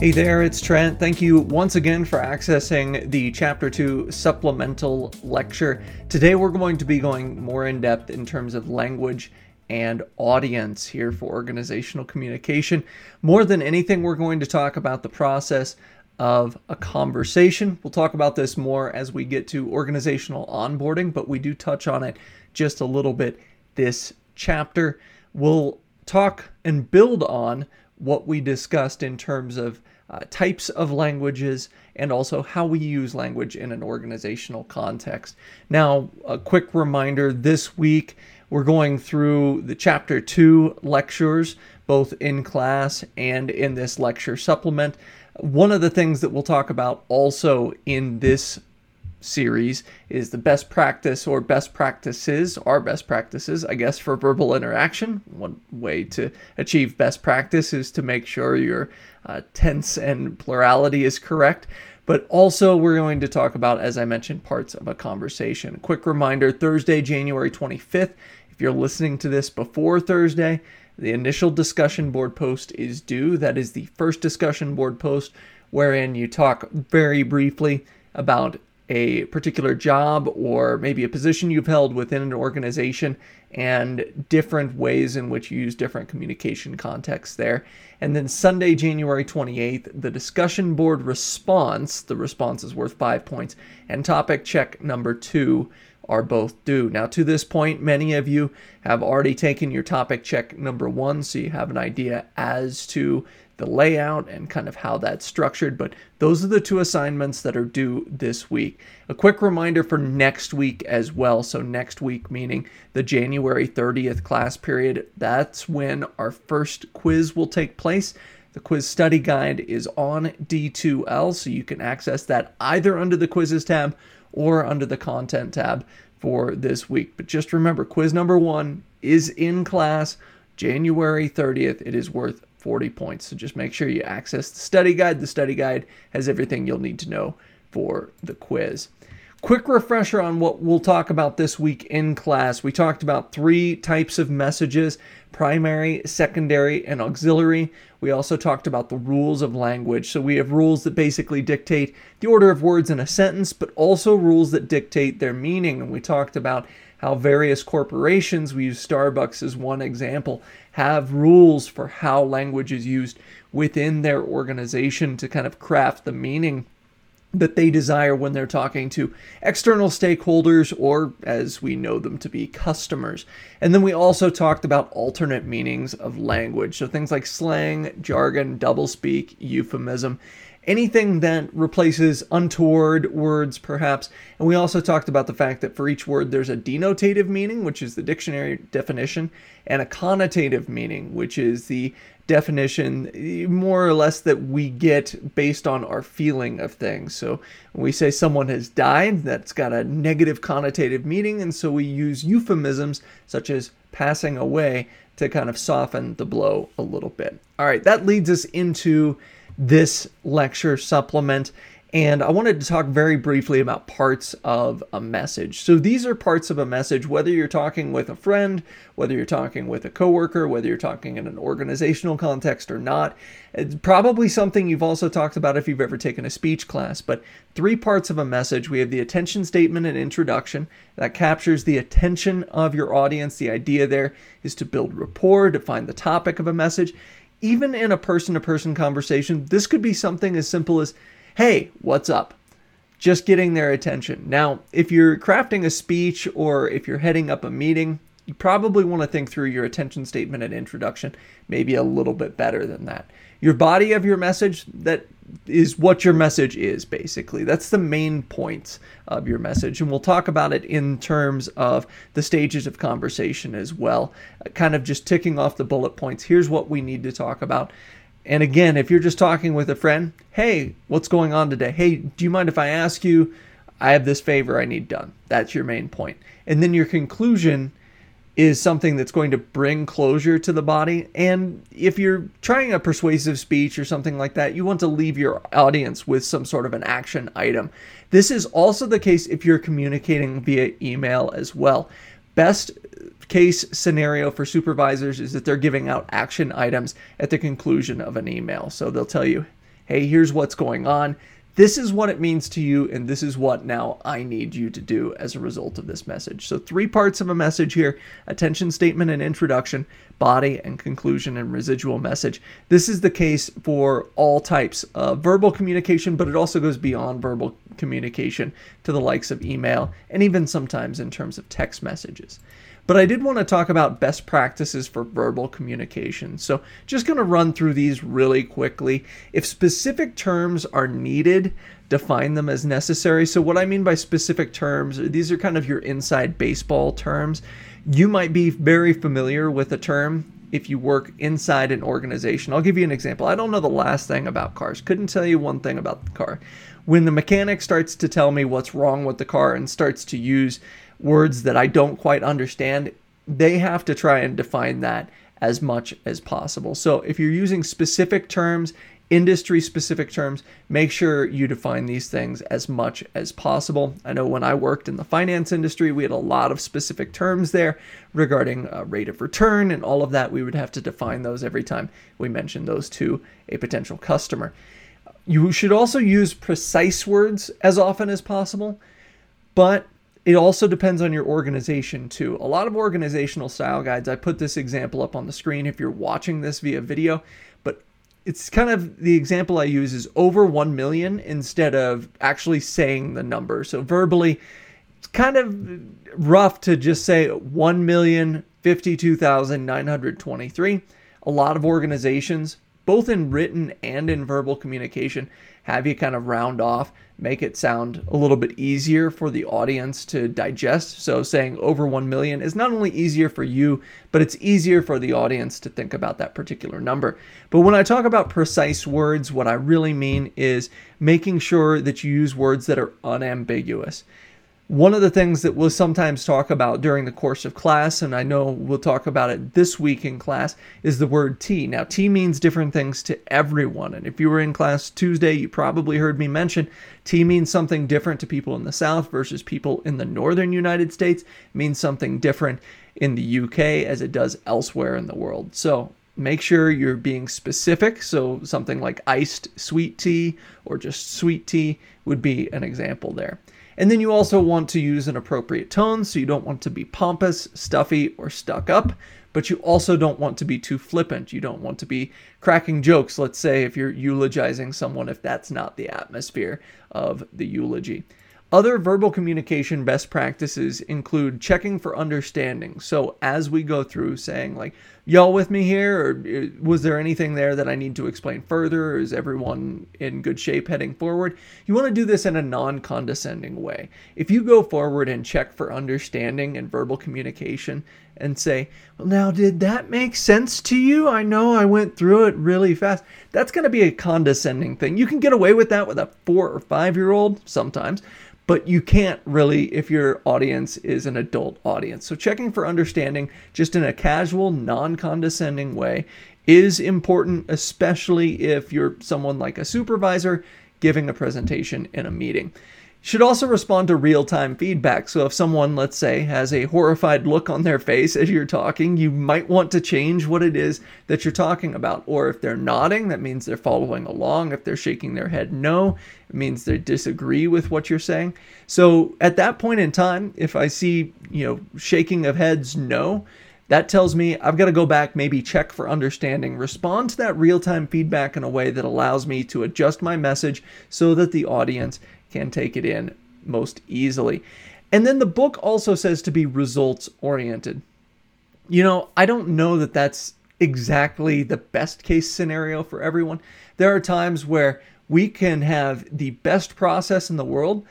Hey there, it's Trent. Thank you once again for accessing the Chapter 2 supplemental lecture. Today we're going to be going more in depth in terms of language and audience here for organizational communication. More than anything, we're going to talk about the process of a conversation. We'll talk about this more as we get to organizational onboarding, but we do touch on it just a little bit this chapter. We'll talk and build on what we discussed in terms of uh, types of languages, and also how we use language in an organizational context. Now, a quick reminder this week we're going through the chapter two lectures, both in class and in this lecture supplement. One of the things that we'll talk about also in this series is the best practice or best practices, our best practices, I guess, for verbal interaction. One way to achieve best practice is to make sure your uh, tense and plurality is correct. But also, we're going to talk about, as I mentioned, parts of a conversation. Quick reminder Thursday, January 25th. If you're listening to this before Thursday, the initial discussion board post is due. That is the first discussion board post wherein you talk very briefly about a particular job or maybe a position you've held within an organization and different ways in which you use different communication contexts there. And then Sunday, January 28th, the discussion board response, the response is worth five points, and topic check number two are both due. Now, to this point, many of you have already taken your topic check number one, so you have an idea as to the layout and kind of how that's structured. But those are the two assignments that are due this week. A quick reminder for next week as well. So, next week, meaning the January 30th class period, that's when our first quiz will take place. The quiz study guide is on D2L, so you can access that either under the quizzes tab or under the content tab for this week. But just remember, quiz number one is in class January 30th. It is worth 40 points. So just make sure you access the study guide. The study guide has everything you'll need to know for the quiz. Quick refresher on what we'll talk about this week in class. We talked about three types of messages primary, secondary, and auxiliary. We also talked about the rules of language. So we have rules that basically dictate the order of words in a sentence, but also rules that dictate their meaning. And we talked about how various corporations, we use Starbucks as one example, have rules for how language is used within their organization to kind of craft the meaning that they desire when they're talking to external stakeholders or, as we know them to be, customers. And then we also talked about alternate meanings of language. So things like slang, jargon, doublespeak, euphemism anything that replaces untoward words, perhaps. And we also talked about the fact that for each word, there's a denotative meaning, which is the dictionary definition, and a connotative meaning, which is the definition more or less that we get based on our feeling of things. So when we say someone has died, that's got a negative connotative meaning, and so we use euphemisms such as passing away to kind of soften the blow a little bit. All right, that leads us into this lecture supplement. And I wanted to talk very briefly about parts of a message. So these are parts of a message, whether you're talking with a friend, whether you're talking with a coworker, whether you're talking in an organizational context or not. It's probably something you've also talked about if you've ever taken a speech class. But three parts of a message we have the attention statement and introduction that captures the attention of your audience. The idea there is to build rapport, define the topic of a message even in a person to person conversation, this could be something as simple as, hey, what's up? Just getting their attention. Now, if you're crafting a speech or if you're heading up a meeting, you probably want to think through your attention statement and introduction maybe a little bit better than that. Your body of your message, that is what your message is, basically. That's the main points of your message. And we'll talk about it in terms of the stages of conversation as well, uh, kind of just ticking off the bullet points. Here's what we need to talk about. And again, if you're just talking with a friend, hey, what's going on today? Hey, do you mind if I ask you? I have this favor I need done. That's your main point. And then your conclusion is something that's going to bring closure to the body. And if you're trying a persuasive speech or something like that, you want to leave your audience with some sort of an action item. This is also the case if you're communicating via email as well. Best case scenario for supervisors is that they're giving out action items at the conclusion of an email. So they'll tell you, hey, here's what's going on. This is what it means to you, and this is what now I need you to do as a result of this message. So, three parts of a message here attention statement and introduction, body and conclusion, and residual message. This is the case for all types of verbal communication, but it also goes beyond verbal communication to the likes of email and even sometimes in terms of text messages. But I did want to talk about best practices for verbal communication. So, just going to run through these really quickly. If specific terms are needed, define them as necessary. So, what I mean by specific terms, these are kind of your inside baseball terms. You might be very familiar with a term if you work inside an organization. I'll give you an example. I don't know the last thing about cars, couldn't tell you one thing about the car. When the mechanic starts to tell me what's wrong with the car and starts to use words that I don't quite understand, they have to try and define that as much as possible. So if you're using specific terms, industry specific terms, make sure you define these things as much as possible. I know when I worked in the finance industry, we had a lot of specific terms there regarding uh, rate of return and all of that. We would have to define those every time we mentioned those to a potential customer. You should also use precise words as often as possible, but it also depends on your organization too. A lot of organizational style guides, I put this example up on the screen if you're watching this via video, but it's kind of the example I use is over 1 million instead of actually saying the number. So verbally, it's kind of rough to just say 1,052,923. A lot of organizations, both in written and in verbal communication, have you kind of round off, make it sound a little bit easier for the audience to digest. So saying over 1 million is not only easier for you, but it's easier for the audience to think about that particular number. But when I talk about precise words, what I really mean is making sure that you use words that are unambiguous. One of the things that we'll sometimes talk about during the course of class, and I know we'll talk about it this week in class, is the word tea. Now, tea means different things to everyone. And if you were in class Tuesday, you probably heard me mention tea means something different to people in the South versus people in the Northern United States, it means something different in the UK as it does elsewhere in the world. So make sure you're being specific. So something like iced sweet tea or just sweet tea would be an example there. And then you also want to use an appropriate tone, so you don't want to be pompous, stuffy, or stuck up, but you also don't want to be too flippant. You don't want to be cracking jokes, let's say, if you're eulogizing someone, if that's not the atmosphere of the eulogy. Other verbal communication best practices include checking for understanding. So, as we go through saying, like, y'all with me here, or uh, was there anything there that I need to explain further? Or is everyone in good shape heading forward? You want to do this in a non condescending way. If you go forward and check for understanding and verbal communication and say, well, now, did that make sense to you? I know I went through it really fast. That's going to be a condescending thing. You can get away with that with a four or five year old sometimes but you can't really if your audience is an adult audience. So checking for understanding just in a casual, non-condescending way is important, especially if you're someone like a supervisor giving a presentation in a meeting should also respond to real time feedback. So, if someone, let's say, has a horrified look on their face as you're talking, you might want to change what it is that you're talking about. Or if they're nodding, that means they're following along. If they're shaking their head no, it means they disagree with what you're saying. So, at that point in time, if I see, you know, shaking of heads no, that tells me I've got to go back, maybe check for understanding, respond to that real time feedback in a way that allows me to adjust my message so that the audience can take it in most easily. And then the book also says to be results oriented. You know, I don't know that that's exactly the best case scenario for everyone. There are times where we can have the best process in the world.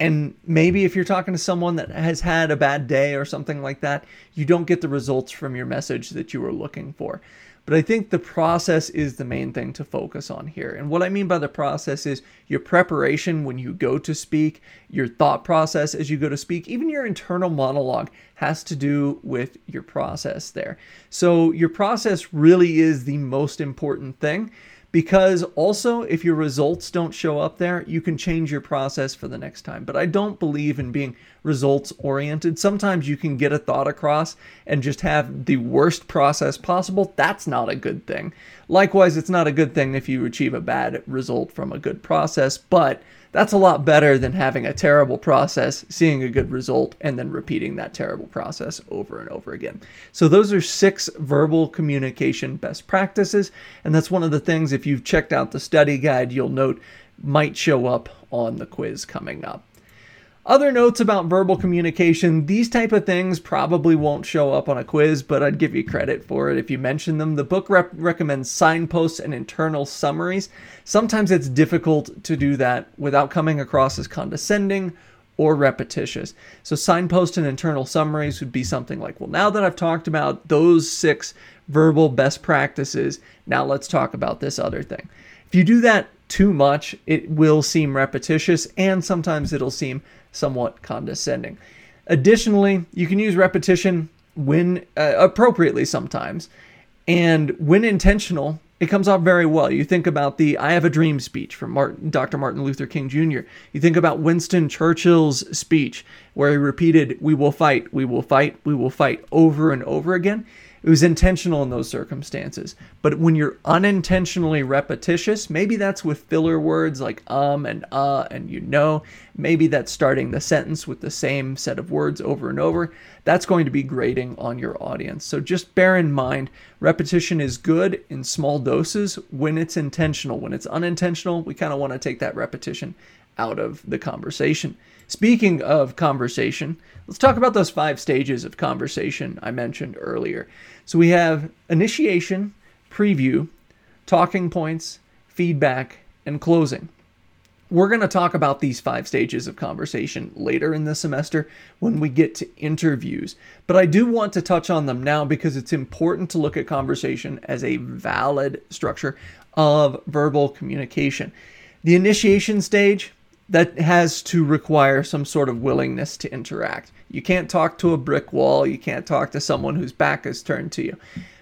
And maybe if you're talking to someone that has had a bad day or something like that, you don't get the results from your message that you were looking for. But I think the process is the main thing to focus on here. And what I mean by the process is your preparation when you go to speak, your thought process as you go to speak, even your internal monologue has to do with your process there. So your process really is the most important thing. Because also if your results don't show up there, you can change your process for the next time. But I don't believe in being results oriented. Sometimes you can get a thought across and just have the worst process possible. That's not a good thing. Likewise, it's not a good thing if you achieve a bad result from a good process, but that's a lot better than having a terrible process, seeing a good result, and then repeating that terrible process over and over again. So, those are six verbal communication best practices. And that's one of the things, if you've checked out the study guide, you'll note might show up on the quiz coming up. Other notes about verbal communication, these type of things probably won't show up on a quiz, but I'd give you credit for it if you mention them. The book rep- recommends signposts and internal summaries. Sometimes it's difficult to do that without coming across as condescending or repetitious. So signpost and internal summaries would be something like, well, now that I've talked about those six verbal best practices, now let's talk about this other thing. If you do that too much, it will seem repetitious and sometimes it'll seem somewhat condescending. Additionally, you can use repetition when uh, appropriately sometimes, and when intentional, it comes off very well. You think about the I Have a Dream speech from Martin, Dr. Martin Luther King Jr. You think about Winston Churchill's speech where he repeated, We will fight, we will fight, we will fight over and over again. It was intentional in those circumstances. But when you're unintentionally repetitious, maybe that's with filler words like um and uh and you know, maybe that's starting the sentence with the same set of words over and over. That's going to be grating on your audience. So just bear in mind repetition is good in small doses when it's intentional. When it's unintentional, we kind of want to take that repetition out of the conversation. Speaking of conversation, let's talk about those five stages of conversation I mentioned earlier. So we have initiation, preview, talking points, feedback, and closing. We're going to talk about these five stages of conversation later in the semester when we get to interviews. But I do want to touch on them now because it's important to look at conversation as a valid structure of verbal communication. The initiation stage, that has to require some sort of willingness to interact. You can't talk to a brick wall, you can't talk to someone whose back is turned to you.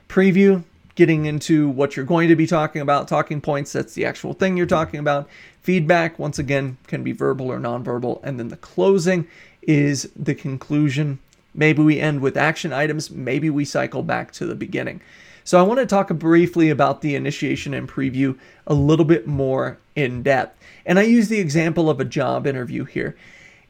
Preview, getting into what you're going to be talking about, talking points, that's the actual thing you're talking about. Feedback, once again, can be verbal or nonverbal. And then the closing is the conclusion. Maybe we end with action items, maybe we cycle back to the beginning. So I want to talk briefly about the initiation and preview a little bit more in depth. And I use the example of a job interview here.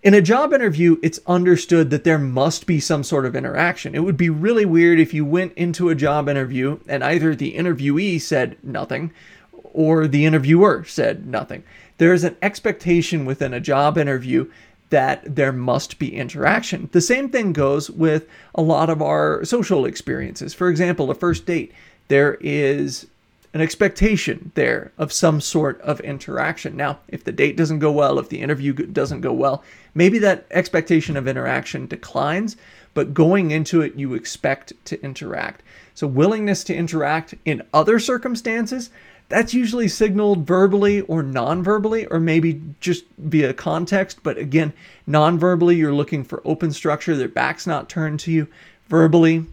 In a job interview, it's understood that there must be some sort of interaction. It would be really weird if you went into a job interview and either the interviewee said nothing or the interviewer said nothing. There is an expectation within a job interview that there must be interaction. The same thing goes with a lot of our social experiences. For example, a first date, there is an expectation there of some sort of interaction. Now, if the date doesn't go well, if the interview doesn't go well, maybe that expectation of interaction declines, but going into it, you expect to interact. So, willingness to interact in other circumstances that's usually signaled verbally or non-verbally or maybe just via context but again non-verbally you're looking for open structure their back's not turned to you verbally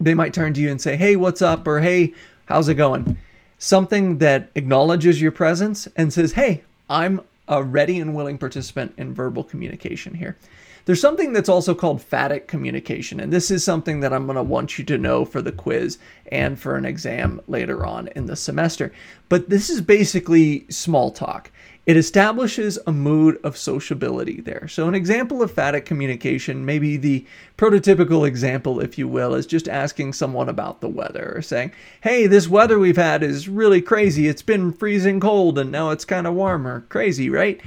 they might turn to you and say hey what's up or hey how's it going something that acknowledges your presence and says hey i'm a ready and willing participant in verbal communication here there's something that's also called phatic communication, and this is something that I'm going to want you to know for the quiz and for an exam later on in the semester. But this is basically small talk. It establishes a mood of sociability there. So, an example of phatic communication, maybe the prototypical example, if you will, is just asking someone about the weather or saying, Hey, this weather we've had is really crazy. It's been freezing cold and now it's kind of warmer. Crazy, right?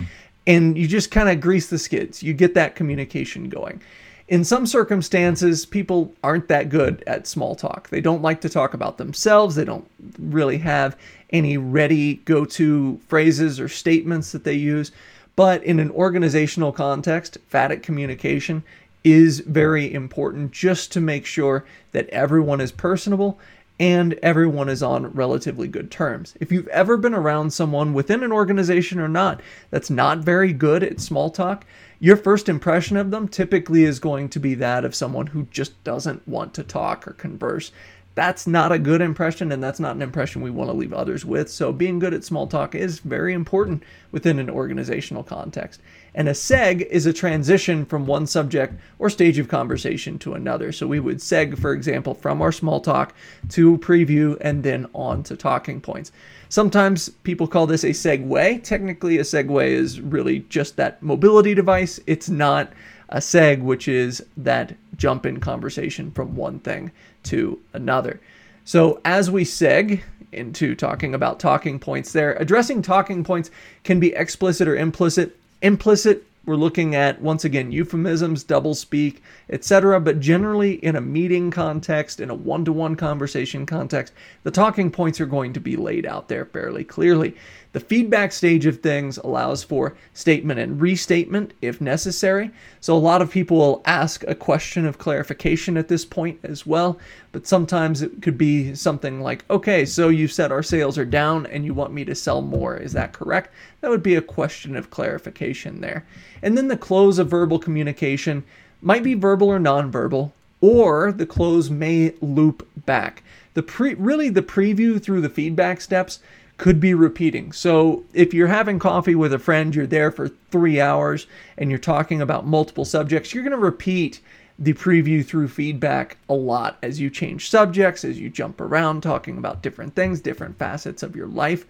and you just kind of grease the skids. You get that communication going. In some circumstances, people aren't that good at small talk. They don't like to talk about themselves. They don't really have any ready go to phrases or statements that they use. But in an organizational context, phatic communication is very important just to make sure that everyone is personable and everyone is on relatively good terms. If you've ever been around someone within an organization or not that's not very good at small talk, your first impression of them typically is going to be that of someone who just doesn't want to talk or converse. That's not a good impression and that's not an impression we want to leave others with. So being good at small talk is very important within an organizational context. And a seg is a transition from one subject or stage of conversation to another. So we would seg, for example, from our small talk to preview and then on to talking points. Sometimes people call this a segue. Technically, a Segway is really just that mobility device. It's not a seg, which is that jump in conversation from one thing to another. So as we seg into talking about talking points there, addressing talking points can be explicit or implicit. Implicit we're looking at once again euphemisms, double speak, etc. But generally, in a meeting context, in a one to one conversation context, the talking points are going to be laid out there fairly clearly. The feedback stage of things allows for statement and restatement if necessary. So, a lot of people will ask a question of clarification at this point as well, but sometimes it could be something like, okay, so you said our sales are down and you want me to sell more. Is that correct? That would be a question of clarification there. And then the close of verbal communication might be verbal or nonverbal, or the close may loop back. The pre really the preview through the feedback steps could be repeating. So if you're having coffee with a friend, you're there for three hours and you're talking about multiple subjects, you're going to repeat the preview through feedback a lot as you change subjects, as you jump around talking about different things, different facets of your life.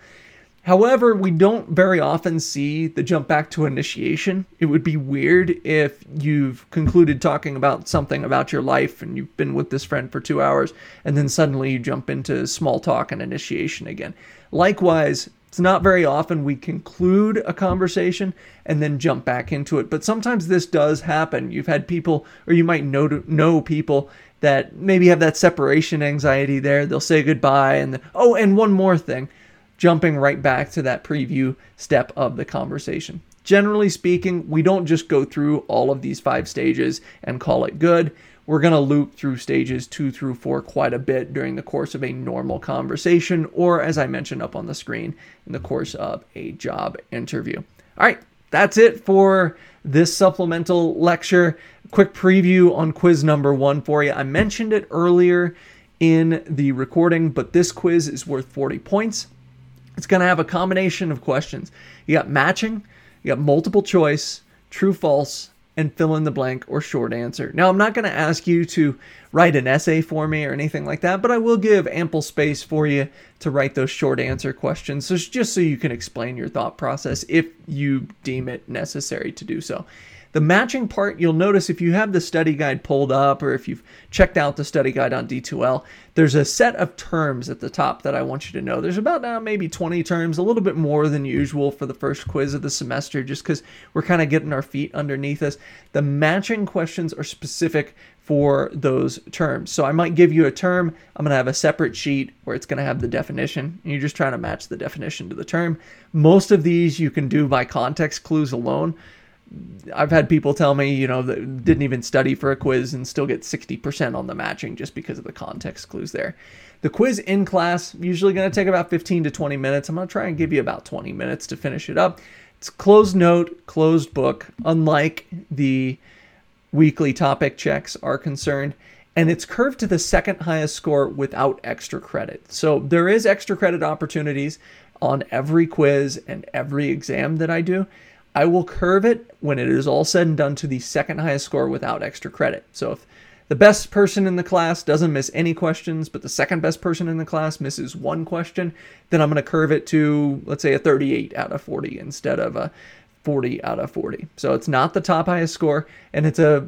However, we don't very often see the jump back to initiation. It would be weird if you've concluded talking about something about your life and you've been with this friend for two hours and then suddenly you jump into small talk and initiation again. Likewise, it's not very often we conclude a conversation and then jump back into it, but sometimes this does happen. You've had people, or you might know know people that maybe have that separation anxiety there. They'll say goodbye and then, oh, and one more thing jumping right back to that preview step of the conversation. Generally speaking, we don't just go through all of these five stages and call it good. We're going to loop through stages two through four quite a bit during the course of a normal conversation, or as I mentioned up on the screen, in the course of a job interview. All right, that's it for this supplemental lecture. Quick preview on quiz number one for you. I mentioned it earlier in the recording, but this quiz is worth 40 points. It's going to have a combination of questions. You got matching, you got multiple choice, true, false, and fill in the blank or short answer. Now, I'm not going to ask you to write an essay for me or anything like that, but I will give ample space for you to write those short answer questions, so just so you can explain your thought process if you deem it necessary to do so. The matching part, you'll notice if you have the study guide pulled up or if you've checked out the study guide on D2L, there's a set of terms at the top that I want you to know. There's about uh, maybe 20 terms, a little bit more than usual for the first quiz of the semester, just because we're kind of getting our feet underneath us. The matching questions are specific for those terms. So I might give you a term, I'm going to have a separate sheet where it's going to have the definition, and you're just trying to match the definition to the term. Most of these you can do by context clues alone. I've had people tell me, you know, that didn't even study for a quiz and still get 60% on the matching just because of the context clues there. The quiz in class usually going to take about 15 to 20 minutes. I'm going to try and give you about 20 minutes to finish it up. It's closed note, closed book, unlike the weekly topic checks are concerned, and it's curved to the second highest score without extra credit. So there is extra credit opportunities on every quiz and every exam that I do. I will curve it when it is all said and done to the second highest score without extra credit. So if the best person in the class doesn't miss any questions, but the second best person in the class misses one question, then I'm going to curve it to, let's say, a 38 out of 40 instead of a 40 out of 40. So it's not the top highest score, and it's a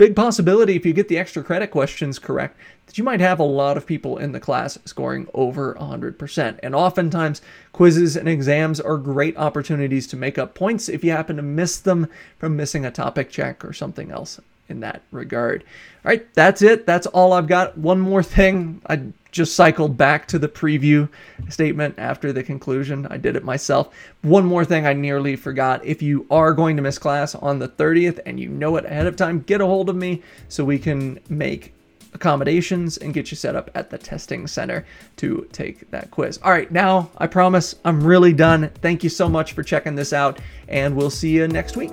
big possibility if you get the extra credit questions correct that you might have a lot of people in the class scoring over 100%. And oftentimes, quizzes and exams are great opportunities to make up points if you happen to miss them from missing a topic check or something else in that regard. All right, that's it. That's all I've got. One more thing. I just cycled back to the preview statement after the conclusion. I did it myself. One more thing I nearly forgot. If you are going to miss class on the 30th and you know it ahead of time, get a hold of me so we can make accommodations and get you set up at the testing center to take that quiz. All right, now I promise I'm really done. Thank you so much for checking this out, and we'll see you next week.